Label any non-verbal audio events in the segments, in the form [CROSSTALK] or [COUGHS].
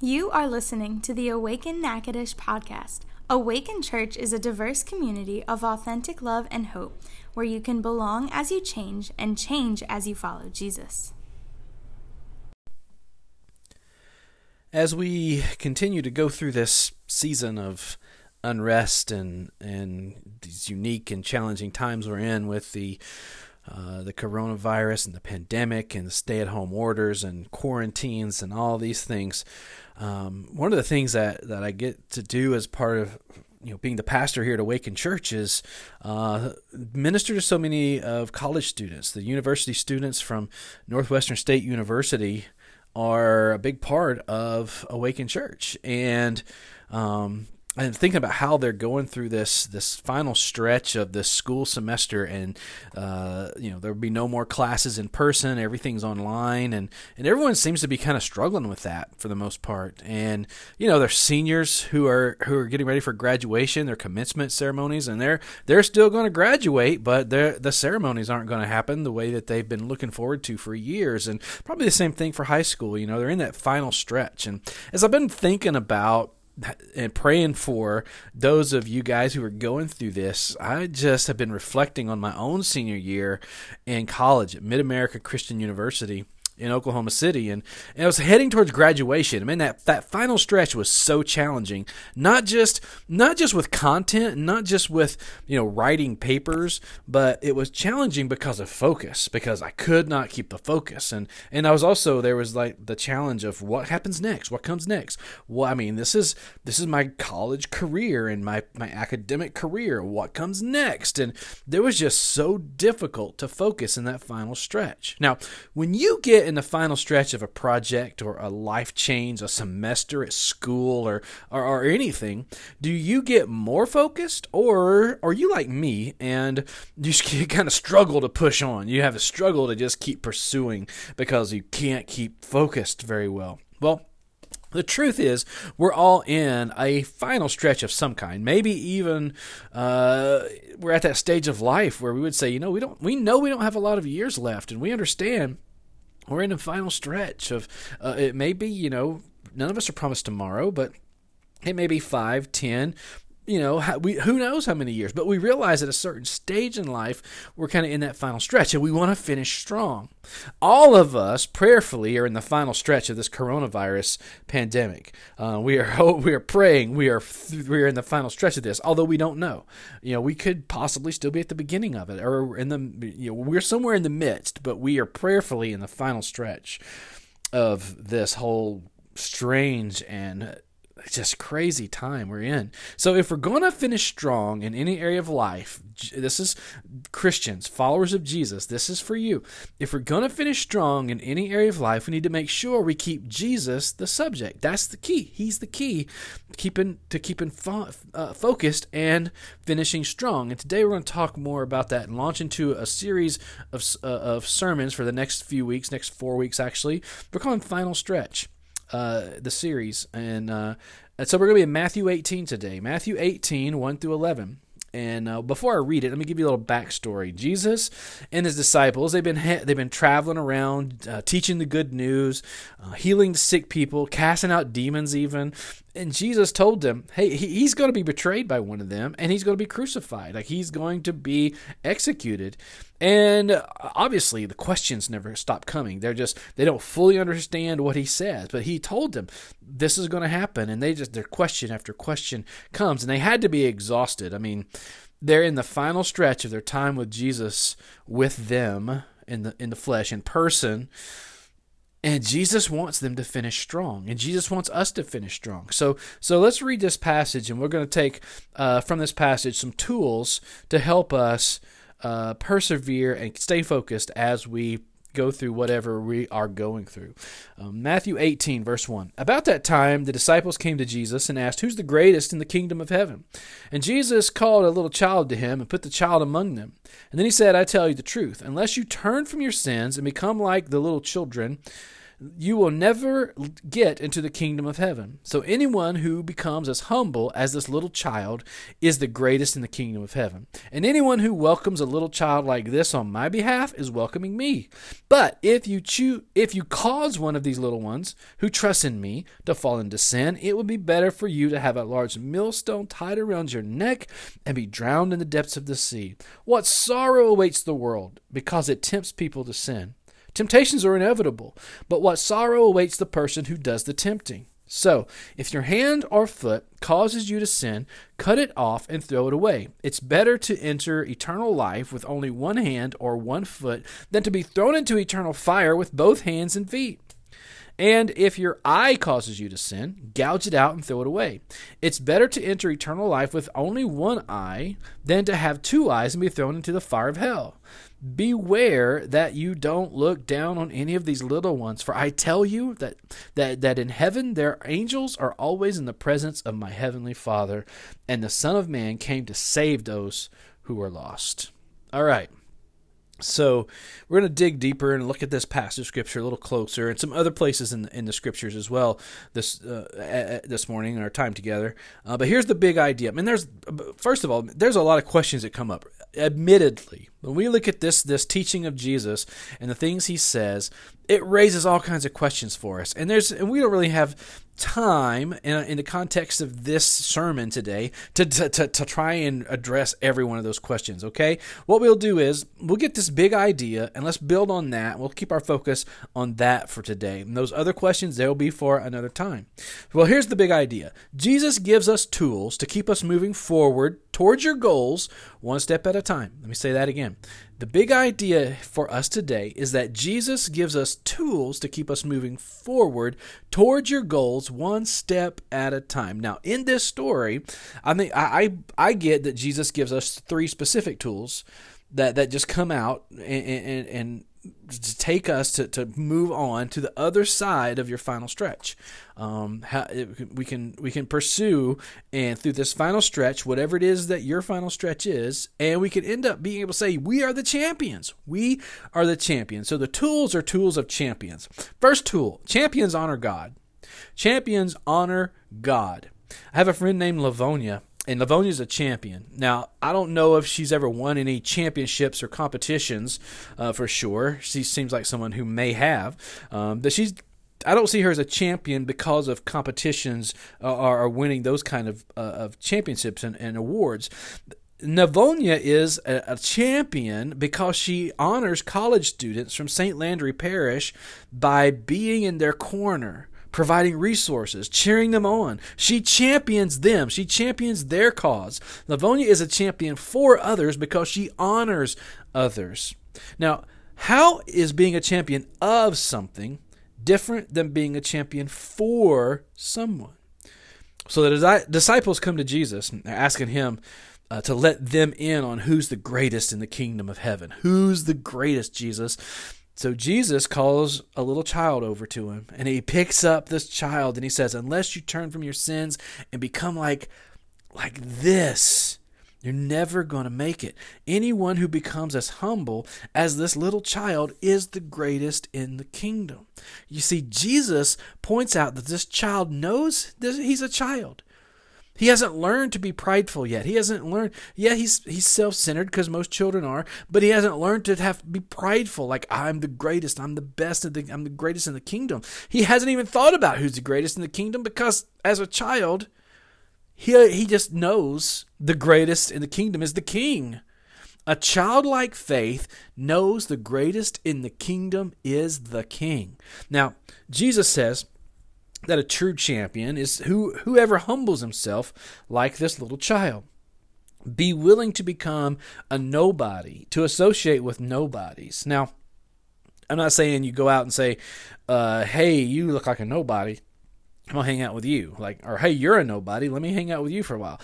You are listening to the Awaken Natchitoches podcast. Awaken Church is a diverse community of authentic love and hope where you can belong as you change and change as you follow Jesus. As we continue to go through this season of unrest and and these unique and challenging times we're in with the uh, the coronavirus and the pandemic and the stay-at-home orders and quarantines and all these things. Um, one of the things that, that I get to do as part of you know being the pastor here at Awaken Church is uh, minister to so many of college students. The university students from Northwestern State University are a big part of Awaken Church, and um, and thinking about how they're going through this this final stretch of this school semester, and uh, you know there'll be no more classes in person, everything's online, and and everyone seems to be kind of struggling with that for the most part. And you know, there's seniors who are who are getting ready for graduation, their commencement ceremonies, and they're they're still going to graduate, but the ceremonies aren't going to happen the way that they've been looking forward to for years. And probably the same thing for high school. You know, they're in that final stretch, and as I've been thinking about and praying for those of you guys who are going through this. I just have been reflecting on my own senior year in college at Mid America Christian University in Oklahoma City, and, and I was heading towards graduation. I mean that that final stretch was so challenging. Not just not just with content, not just with you know writing papers, but it was challenging because of focus. Because I could not keep the focus, and and I was also there was like the challenge of what happens next, what comes next. Well, I mean this is this is my college career and my my academic career. What comes next? And there was just so difficult to focus in that final stretch. Now, when you get in the final stretch of a project or a life change, a semester at school, or, or, or anything, do you get more focused, or are you like me and you, [LAUGHS] kind of struggle to push on? You have a struggle to just keep pursuing because you can't keep focused very well. Well, the truth is, we're all in a final stretch of some kind. Maybe even uh, we're at that stage of life where we would say, you know, we don't, we know we don't have a lot of years left, and we understand we're in a final stretch of uh, it may be you know none of us are promised tomorrow but it may be five ten you know, we, who knows how many years, but we realize at a certain stage in life, we're kind of in that final stretch and we want to finish strong. All of us, prayerfully, are in the final stretch of this coronavirus pandemic. Uh, we are [LAUGHS] we are praying. We are we are in the final stretch of this, although we don't know. You know, we could possibly still be at the beginning of it, or in the you know we're somewhere in the midst, but we are prayerfully in the final stretch of this whole strange and just crazy time we're in. So if we're going to finish strong in any area of life, this is Christians, followers of Jesus, this is for you. If we're going to finish strong in any area of life, we need to make sure we keep Jesus the subject. That's the key. He's the key keeping to keeping fo- uh, focused and finishing strong. And today we're going to talk more about that and launch into a series of uh, of sermons for the next few weeks, next 4 weeks actually. We're calling Final Stretch uh, the series. And, uh, and so we're going to be in Matthew 18 today. Matthew 18, 1 through 11. And uh, before I read it, let me give you a little backstory. Jesus and his disciples they've been ha- they've been traveling around, uh, teaching the good news, uh, healing sick people, casting out demons, even. And Jesus told them, "Hey, he's going to be betrayed by one of them, and he's going to be crucified. Like he's going to be executed." And uh, obviously, the questions never stop coming. They're just they don't fully understand what he says, but he told them this is going to happen, and they just their question after question comes, and they had to be exhausted. I mean, they're in the final stretch of their time with Jesus, with them in the in the flesh, in person. And Jesus wants them to finish strong, and Jesus wants us to finish strong. So, so let's read this passage, and we're going to take uh, from this passage some tools to help us uh, persevere and stay focused as we go through whatever we are going through. Um, Matthew 18, verse 1. About that time, the disciples came to Jesus and asked, Who's the greatest in the kingdom of heaven? And Jesus called a little child to him and put the child among them. And then he said, I tell you the truth, unless you turn from your sins and become like the little children, you will never get into the kingdom of heaven. So anyone who becomes as humble as this little child is the greatest in the kingdom of heaven. And anyone who welcomes a little child like this on my behalf is welcoming me. But if you choose if you cause one of these little ones who trust in me to fall into sin, it would be better for you to have a large millstone tied around your neck and be drowned in the depths of the sea. What sorrow awaits the world because it tempts people to sin. Temptations are inevitable, but what sorrow awaits the person who does the tempting. So, if your hand or foot causes you to sin, cut it off and throw it away. It's better to enter eternal life with only one hand or one foot than to be thrown into eternal fire with both hands and feet. And if your eye causes you to sin, gouge it out and throw it away. It's better to enter eternal life with only one eye than to have two eyes and be thrown into the fire of hell. Beware that you don't look down on any of these little ones, for I tell you that, that, that in heaven their angels are always in the presence of my heavenly Father, and the Son of Man came to save those who are lost. All right. So we're going to dig deeper and look at this passage of scripture a little closer, and some other places in the, in the scriptures as well this uh, this morning in our time together. Uh, but here's the big idea. I mean, there's first of all, there's a lot of questions that come up. Admittedly, when we look at this this teaching of Jesus and the things he says, it raises all kinds of questions for us. And there's and we don't really have time in, in the context of this sermon today to, to, to, to, try and address every one of those questions, okay? What we'll do is we'll get this big idea and let's build on that. We'll keep our focus on that for today. And those other questions, they'll be for another time. Well, here's the big idea Jesus gives us tools to keep us moving forward towards your goals one step at a time. Let me say that again. The big idea for us today is that Jesus gives us tools to keep us moving forward towards your goals one step at a time. Now, in this story, I think I I, I get that Jesus gives us three specific tools that that just come out and, and, and to take us to, to move on to the other side of your final stretch. Um, how, it, we can we can pursue and through this final stretch, whatever it is that your final stretch is, and we can end up being able to say we are the champions. We are the champions. So the tools are tools of champions. First tool: champions honor God. Champions honor God. I have a friend named Lavonia and Livonia's a champion. Now, I don't know if she's ever won any championships or competitions uh, for sure. She seems like someone who may have, um, but she's. I don't see her as a champion because of competitions uh, or, winning those kind of uh, of championships and, and awards. Navonia is a, a, champion because she honors college students from St. Landry Parish by being in their corner providing resources, cheering them on. She champions them. She champions their cause. Livonia is a champion for others because she honors others. Now, how is being a champion of something different than being a champion for someone? So the disciples come to Jesus and they're asking him uh, to let them in on who's the greatest in the kingdom of heaven. Who's the greatest, Jesus? So Jesus calls a little child over to him and he picks up this child and he says, Unless you turn from your sins and become like like this, you're never going to make it. Anyone who becomes as humble as this little child is the greatest in the kingdom. You see, Jesus points out that this child knows that he's a child. He hasn't learned to be prideful yet. He hasn't learned. Yeah, he's he's self-centered because most children are, but he hasn't learned to have to be prideful. Like I'm the greatest. I'm the best. The, I'm the greatest in the kingdom. He hasn't even thought about who's the greatest in the kingdom because as a child, he he just knows the greatest in the kingdom is the king. A childlike faith knows the greatest in the kingdom is the king. Now, Jesus says that a true champion is who whoever humbles himself like this little child. Be willing to become a nobody, to associate with nobodies. Now, I'm not saying you go out and say, uh, "Hey, you look like a nobody. I'm gonna hang out with you." Like, or "Hey, you're a nobody. Let me hang out with you for a while."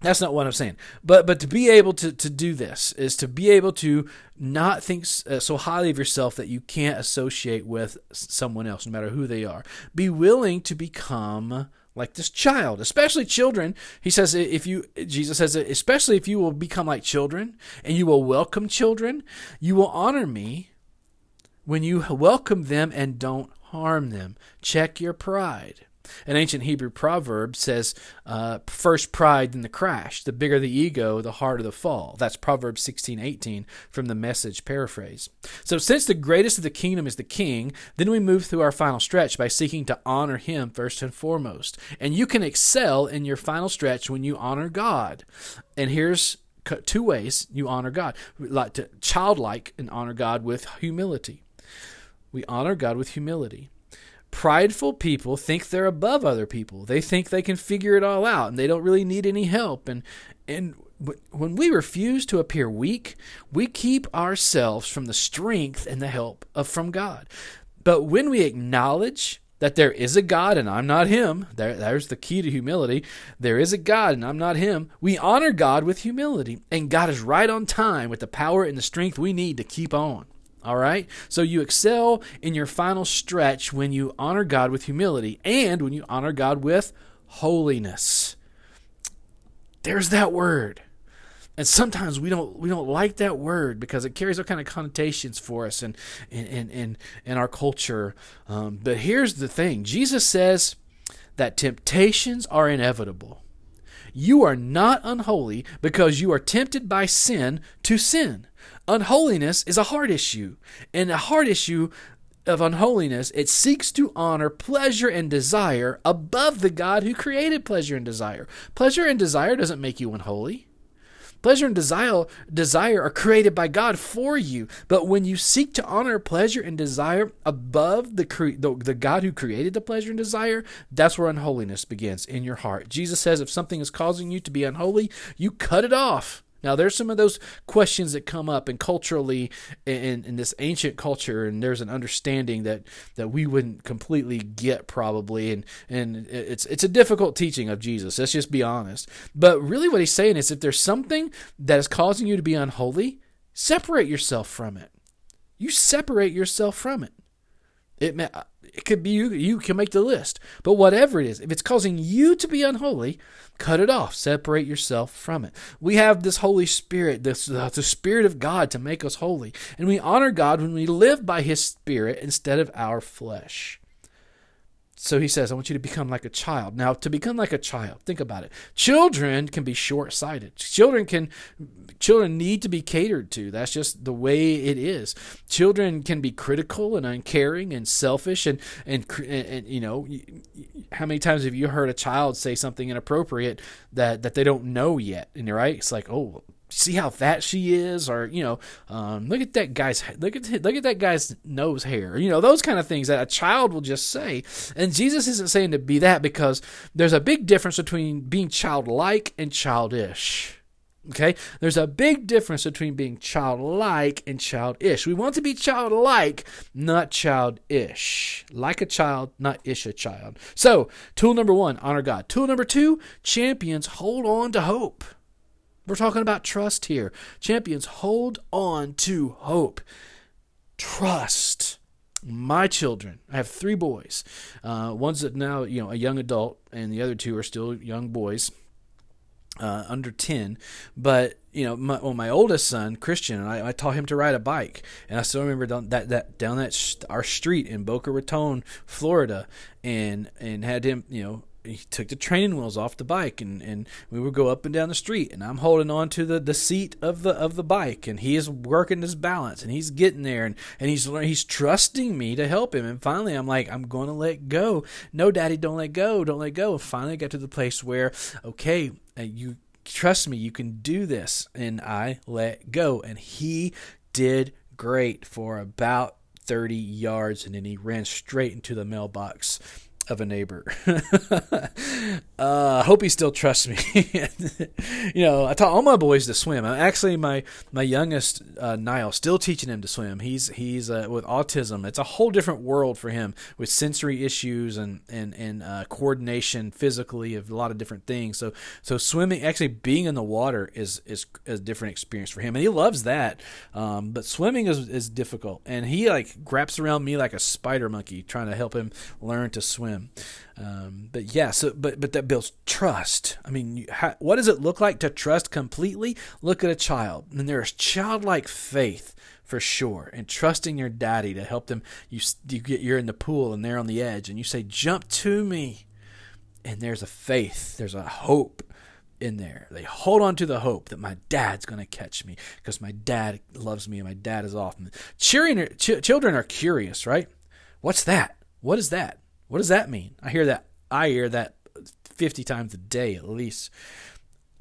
That's not what I'm saying. But but to be able to, to do this is to be able to not think uh, so highly of yourself that you can't associate with someone else, no matter who they are. Be willing to become like this child, especially children. He says, if you, Jesus says, especially if you will become like children and you will welcome children, you will honor me when you welcome them and don't harm them. Check your pride. An ancient Hebrew proverb says, uh, first pride, then the crash. The bigger the ego, the harder the fall. That's Proverbs 16:18 from the message paraphrase. So since the greatest of the kingdom is the king, then we move through our final stretch by seeking to honor him first and foremost. And you can excel in your final stretch when you honor God. And here's two ways you honor God. Like to childlike and honor God with humility. We honor God with humility. Prideful people think they're above other people. They think they can figure it all out and they don't really need any help. And and when we refuse to appear weak, we keep ourselves from the strength and the help of from God. But when we acknowledge that there is a God and I'm not him, there, there's the key to humility. There is a God and I'm not him. We honor God with humility, and God is right on time with the power and the strength we need to keep on. All right? So you excel in your final stretch when you honor God with humility and when you honor God with holiness. There's that word. And sometimes we don't we don't like that word because it carries all kind of connotations for us and in in in, in our culture. Um, but here's the thing: Jesus says that temptations are inevitable. You are not unholy because you are tempted by sin to sin. Unholiness is a heart issue, and a heart issue of unholiness, it seeks to honor pleasure and desire above the God who created pleasure and desire. Pleasure and desire doesn't make you unholy. Pleasure and desire, desire are created by God for you. But when you seek to honor pleasure and desire above the, cre- the, the God who created the pleasure and desire, that's where unholiness begins in your heart. Jesus says if something is causing you to be unholy, you cut it off. Now, there's some of those questions that come up, and culturally, in, in this ancient culture, and there's an understanding that, that we wouldn't completely get probably, and and it's it's a difficult teaching of Jesus. Let's just be honest. But really, what he's saying is, if there's something that is causing you to be unholy, separate yourself from it. You separate yourself from it. It may, it could be you. You can make the list, but whatever it is, if it's causing you to be unholy, cut it off. Separate yourself from it. We have this Holy Spirit, this uh, the Spirit of God to make us holy, and we honor God when we live by His Spirit instead of our flesh. So he says, I want you to become like a child. Now, to become like a child, think about it. Children can be short-sighted. Children can children need to be catered to. That's just the way it is. Children can be critical and uncaring and selfish and and, and, and you know, how many times have you heard a child say something inappropriate that that they don't know yet? And you're right? It's like, "Oh, see how fat she is or you know um, look at that guy's look at look at that guy's nose hair you know those kind of things that a child will just say. And jesus isn't saying to be that because there's a big difference between being childlike and childish okay? There's a big difference between being childlike and childish. We want to be childlike not childish. Like a child not ish a child. So tool number one honor god. Tool number two champions hold on to hope we're talking about trust here. Champions, hold on to hope. Trust. My children, I have three boys. Uh, one's now you know a young adult, and the other two are still young boys, uh, under ten. But you know, my, well, my oldest son Christian, I, I, taught him to ride a bike, and I still remember down that that down that sh- our street in Boca Raton, Florida, and and had him you know he took the training wheels off the bike and, and we would go up and down the street and I'm holding on to the, the seat of the of the bike and he is working his balance and he's getting there and, and he's he's trusting me to help him and finally I'm like I'm going to let go. No daddy don't let go don't let go. And finally I got to the place where okay uh, you trust me you can do this and I let go and he did great for about 30 yards and then he ran straight into the mailbox of a neighbor. [LAUGHS] uh, I hope he still trusts me. [LAUGHS] you know, I taught all my boys to swim. I'm actually my my youngest uh, Niall still teaching him to swim. He's he's uh, with autism. It's a whole different world for him with sensory issues and and and uh, coordination physically of a lot of different things. So so swimming, actually being in the water is is a different experience for him, and he loves that. Um, but swimming is is difficult, and he like wraps around me like a spider monkey, trying to help him learn to swim. Um, but yeah, so but but that builds trust. I mean, you, what does it look like to trust completely? Look at a child, and there is childlike faith for sure and trusting your daddy to help them. You you get you're in the pool and they're on the edge and you say jump to me. And there's a faith there's a hope in there. They hold on to the hope that my dad's going to catch me because my dad loves me and my dad is off. Cheering ch- children are curious right? What's that? What is that what does that mean? I hear that i hear that 50 times a day at least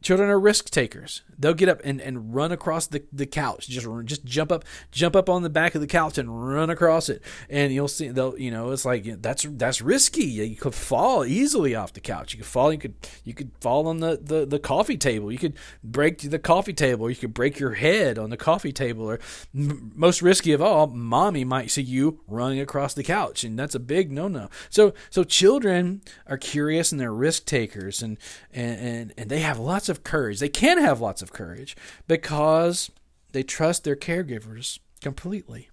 Children are risk takers. They'll get up and, and run across the, the couch. Just just jump up jump up on the back of the couch and run across it. And you'll see they'll you know it's like that's that's risky. You could fall easily off the couch. You could fall. You could you could fall on the, the, the coffee table. You could break the coffee table. You could break your head on the coffee table. Or m- most risky of all, mommy might see you running across the couch, and that's a big no no. So so children are curious and they're risk takers, and and and, and they have lots of courage. They can have lots of courage because they trust their caregivers completely.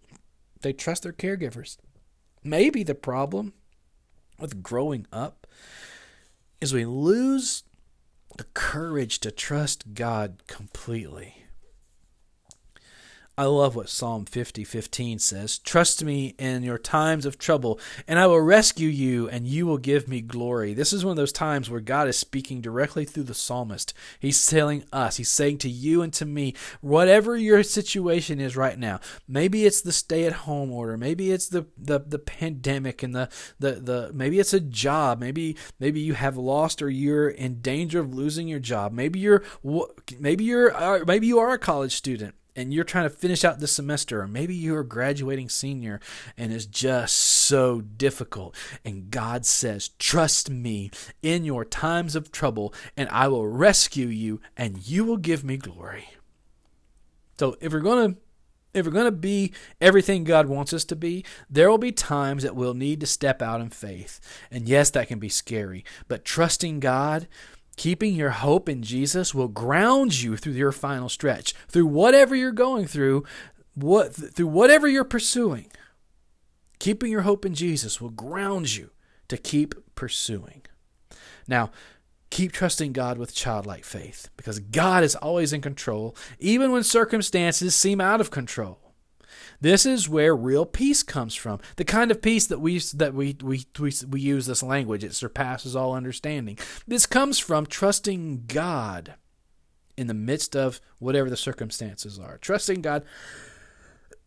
They trust their caregivers. Maybe the problem with growing up is we lose the courage to trust God completely. I love what Psalm 50:15 says, "Trust me in your times of trouble, and I will rescue you and you will give me glory." This is one of those times where God is speaking directly through the psalmist. He's telling us, he's saying to you and to me, whatever your situation is right now. Maybe it's the stay-at-home order, maybe it's the the, the pandemic and the, the the maybe it's a job, maybe maybe you have lost or you're in danger of losing your job. Maybe you're maybe you're uh, maybe you are a college student and you're trying to finish out this semester, or maybe you're graduating senior and it's just so difficult. And God says, Trust me in your times of trouble, and I will rescue you, and you will give me glory. So if we're going to if we're going to be everything God wants us to be, there will be times that we'll need to step out in faith. And yes, that can be scary, but trusting God Keeping your hope in Jesus will ground you through your final stretch, through whatever you're going through, what through whatever you're pursuing. Keeping your hope in Jesus will ground you to keep pursuing. Now, keep trusting God with childlike faith because God is always in control, even when circumstances seem out of control. This is where real peace comes from. The kind of peace that we that we we we, we use this language it surpasses all understanding. This comes from trusting God in the midst of whatever the circumstances are. Trusting God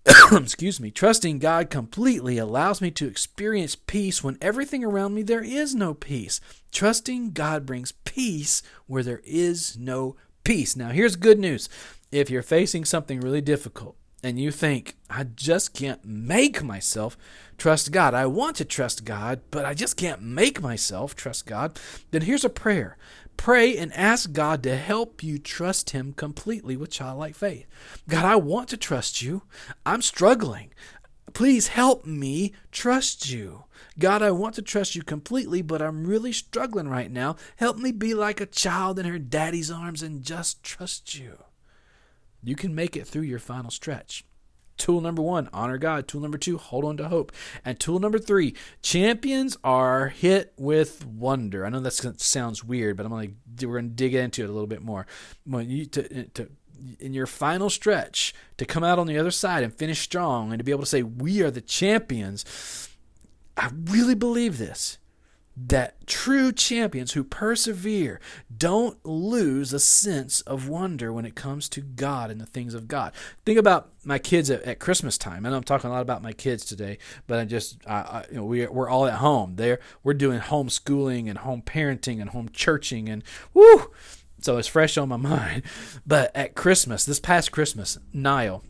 [COUGHS] excuse me, trusting God completely allows me to experience peace when everything around me there is no peace. Trusting God brings peace where there is no peace. Now, here's good news. If you're facing something really difficult, and you think, I just can't make myself trust God. I want to trust God, but I just can't make myself trust God. Then here's a prayer pray and ask God to help you trust Him completely with childlike faith. God, I want to trust you. I'm struggling. Please help me trust you. God, I want to trust you completely, but I'm really struggling right now. Help me be like a child in her daddy's arms and just trust you. You can make it through your final stretch. Tool number one, honor God. Tool number two, hold on to hope. And tool number three, champions are hit with wonder. I know that sounds weird, but I'm gonna we're gonna dig into it a little bit more. When you to, uh, to in your final stretch to come out on the other side and finish strong and to be able to say we are the champions. I really believe this that true champions who persevere don't lose a sense of wonder when it comes to God and the things of God. Think about my kids at, at Christmas time, I know I'm talking a lot about my kids today. But I just, I, I, you know, we we're all at home. There, we're doing homeschooling and home parenting and home churching, and whoo, so it's fresh on my [LAUGHS] mind. But at Christmas, this past Christmas, Niall,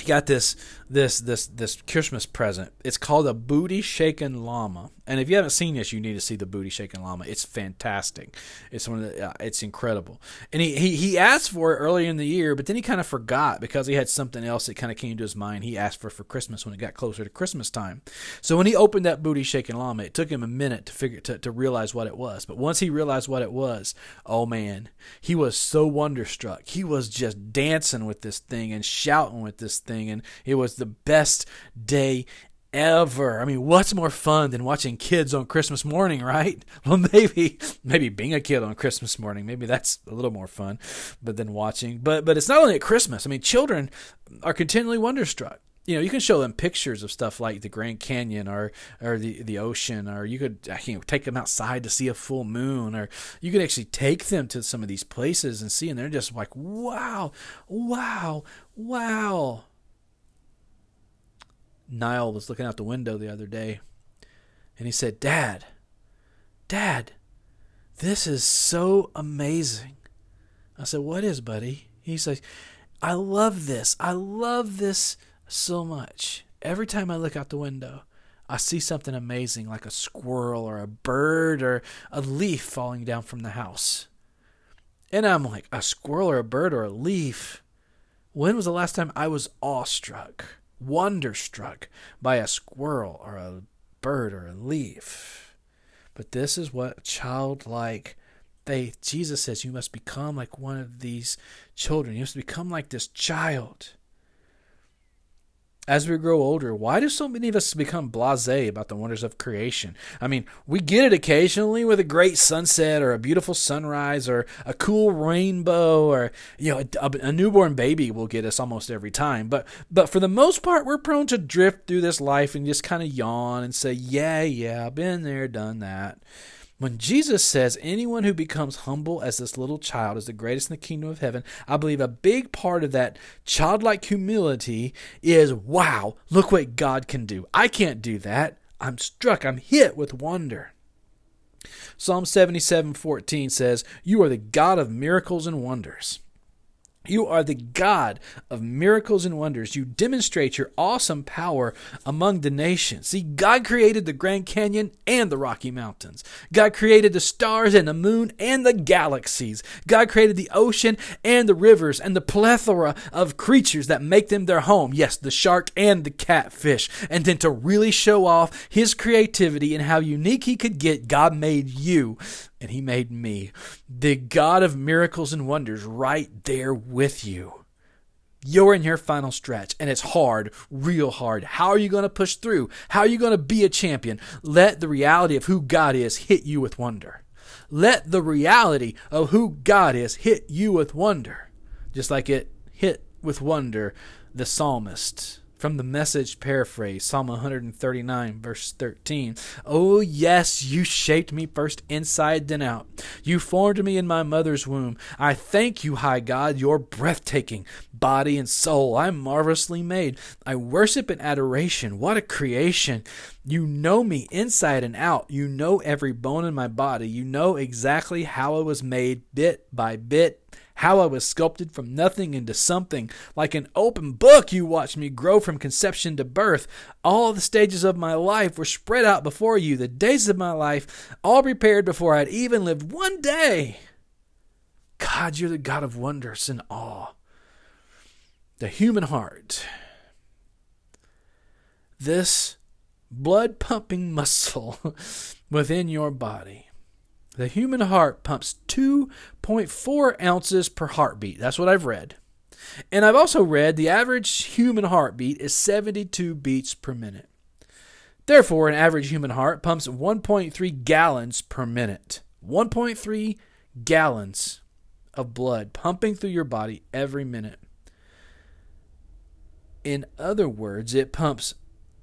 he got this this this this Christmas present. It's called a booty shaking llama. And if you haven't seen this, you need to see the booty shaking llama. It's fantastic. It's one of the, uh, it's incredible. And he, he he asked for it earlier in the year, but then he kind of forgot because he had something else that kind of came to his mind. He asked for for Christmas when it got closer to Christmas time. So when he opened that booty shaking llama, it took him a minute to figure to, to realize what it was. But once he realized what it was, oh man, he was so wonderstruck. He was just dancing with this thing and shouting with this thing, and it was the best day ever. I mean, what's more fun than watching kids on Christmas morning, right? [LAUGHS] Well, maybe maybe being a kid on Christmas morning, maybe that's a little more fun, but then watching. But but it's not only at Christmas. I mean, children are continually wonderstruck you know, you can show them pictures of stuff like the Grand Canyon or or the the ocean, or you could uh, you know take them outside to see a full moon, or you could actually take them to some of these places and see, and they're just like, wow, wow, wow. Niall was looking out the window the other day, and he said, "Dad, Dad, this is so amazing." I said, "What is, buddy?" He says, "I love this. I love this." so much. Every time I look out the window, I see something amazing like a squirrel or a bird or a leaf falling down from the house. And I'm like, a squirrel or a bird or a leaf? When was the last time I was awestruck, wonderstruck by a squirrel or a bird or a leaf? But this is what childlike faith, Jesus says, you must become like one of these children. You must become like this child as we grow older, why do so many of us become blasé about the wonders of creation? I mean, we get it occasionally with a great sunset or a beautiful sunrise or a cool rainbow or you know a, a, newborn baby will get us almost every time. But but for the most part, we're prone to drift through this life and just kind of yawn and say, "Yeah, yeah, been there, done that." When Jesus says anyone who becomes humble as this little child is the greatest in the kingdom of heaven, I believe a big part of that childlike humility is wow, look what God can do. I can't do that. I'm struck, I'm hit with wonder. Psalm 77:14 says, "You are the God of miracles and wonders." You are the God of miracles and wonders. You demonstrate your awesome power among the nations. See, God created the Grand Canyon and the Rocky Mountains. God created the stars and the moon and the galaxies. God created the ocean and the rivers and the plethora of creatures that make them their home. Yes, the shark and the catfish. And then to really show off his creativity and how unique he could get, God made you and he made me, the God of miracles and wonders, right there with you. You're in your final stretch, and it's hard, real hard. How are you going to push through? How are you going to be a champion? Let the reality of who God is hit you with wonder. Let the reality of who God is hit you with wonder, just like it hit with wonder the psalmist from the message paraphrase, Psalm 139, verse 13. Oh, yes, you shaped me first inside, then out. You formed me in my mother's womb. I thank you, high God, you're breathtaking. Body and soul, I'm marvelously made. I worship in adoration. What a creation. You know me inside and out. You know every bone in my body. You know exactly how I was made, bit by bit how I was sculpted from nothing into something. Like an open book, you watched me grow from conception to birth. All the stages of my life were spread out before you, the days of my life, all prepared before I'd even lived one day. God, you're the God of wonders and awe. The human heart. This blood pumping [LAUGHS] muscle within your body the human heart pumps 2.4 ounces per heartbeat. That's what I've read. And I've also read the average human heartbeat is 72 beats per minute. Therefore, an average human heart pumps 1.3 gallons per minute. 1.3 gallons of blood pumping through your body every minute. In other words, it pumps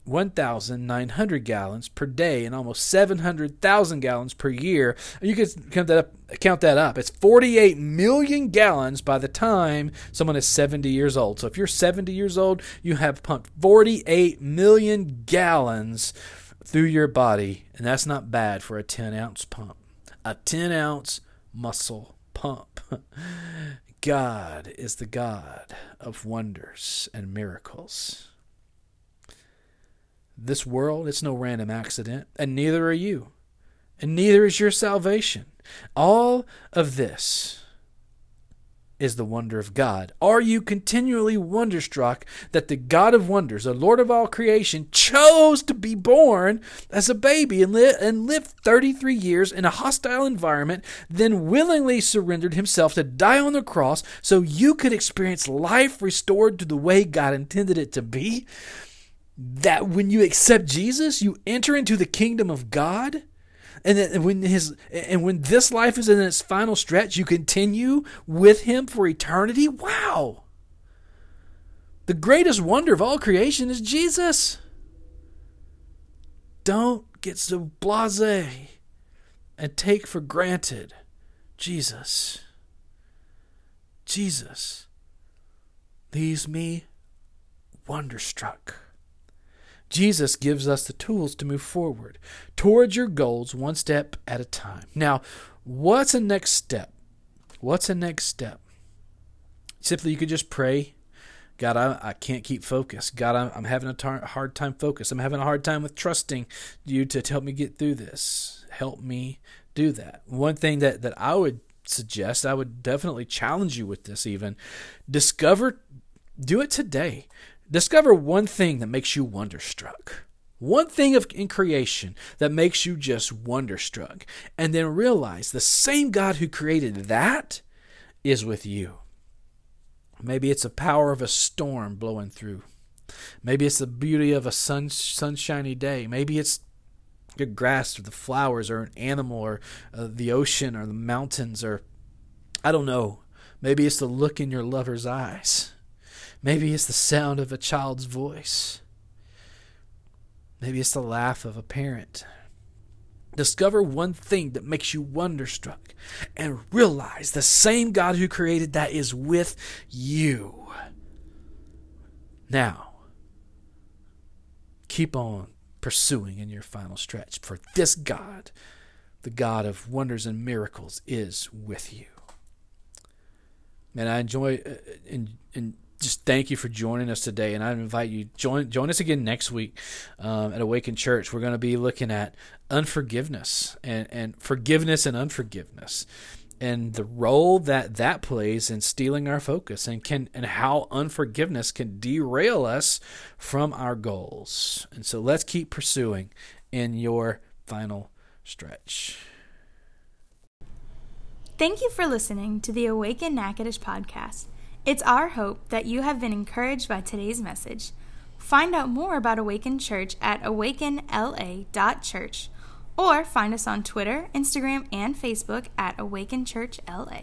1,900 gallons per day and almost 700,000 gallons per year. You can count that up. Count that up. It's 48 million gallons by the time someone is 70 years old. So if you're 70 years old, you have pumped 48 million gallons through your body, and that's not bad for a 10 ounce pump. A 10 ounce muscle pump. [LAUGHS] God is the God of wonders and miracles. This world, it's no random accident, and neither are you. And neither is your salvation. All of this is the wonder of God. Are you continually wonderstruck that the God of wonders, the Lord of all creation, chose to be born as a baby and, li- and live 33 years in a hostile environment, then willingly surrendered himself to die on the cross so you could experience life restored to the way God intended it to be? That when you accept Jesus, you enter into the kingdom of God. And when his and when this life is in its final stretch, you continue with him for eternity. Wow. The greatest wonder of all creation is Jesus. Don't get so blase and take for granted Jesus. Jesus leaves me wonderstruck. Jesus gives us the tools to move forward towards your goals one step at a time. Now, what's the next step? What's the next step? Simply, you could just pray God, I, I can't keep focus. God, I'm, I'm having a tar- hard time focus. I'm having a hard time with trusting you to help me get through this. Help me do that. One thing that, that I would suggest, I would definitely challenge you with this even. Discover, do it today. Discover one thing that makes you wonderstruck. One thing of, in creation that makes you just wonderstruck. And then realize the same God who created that is with you. Maybe it's the power of a storm blowing through. Maybe it's the beauty of a sun, sunshiny day. Maybe it's the grass or the flowers or an animal or uh, the ocean or the mountains or I don't know. Maybe it's the look in your lover's eyes. Maybe it's the sound of a child's voice. Maybe it's the laugh of a parent. Discover one thing that makes you wonderstruck and realize the same God who created that is with you. Now, keep on pursuing in your final stretch, for this God, the God of wonders and miracles, is with you. And I enjoy uh, and, and just thank you for joining us today, and I invite you join join us again next week um, at Awaken Church. We're going to be looking at unforgiveness and and forgiveness and unforgiveness, and the role that that plays in stealing our focus, and can and how unforgiveness can derail us from our goals. And so let's keep pursuing in your final stretch. Thank you for listening to the Awaken Natchitoches podcast. It's our hope that you have been encouraged by today's message. Find out more about Awaken Church at awakenla.church or find us on Twitter, Instagram, and Facebook at Awaken Church LA.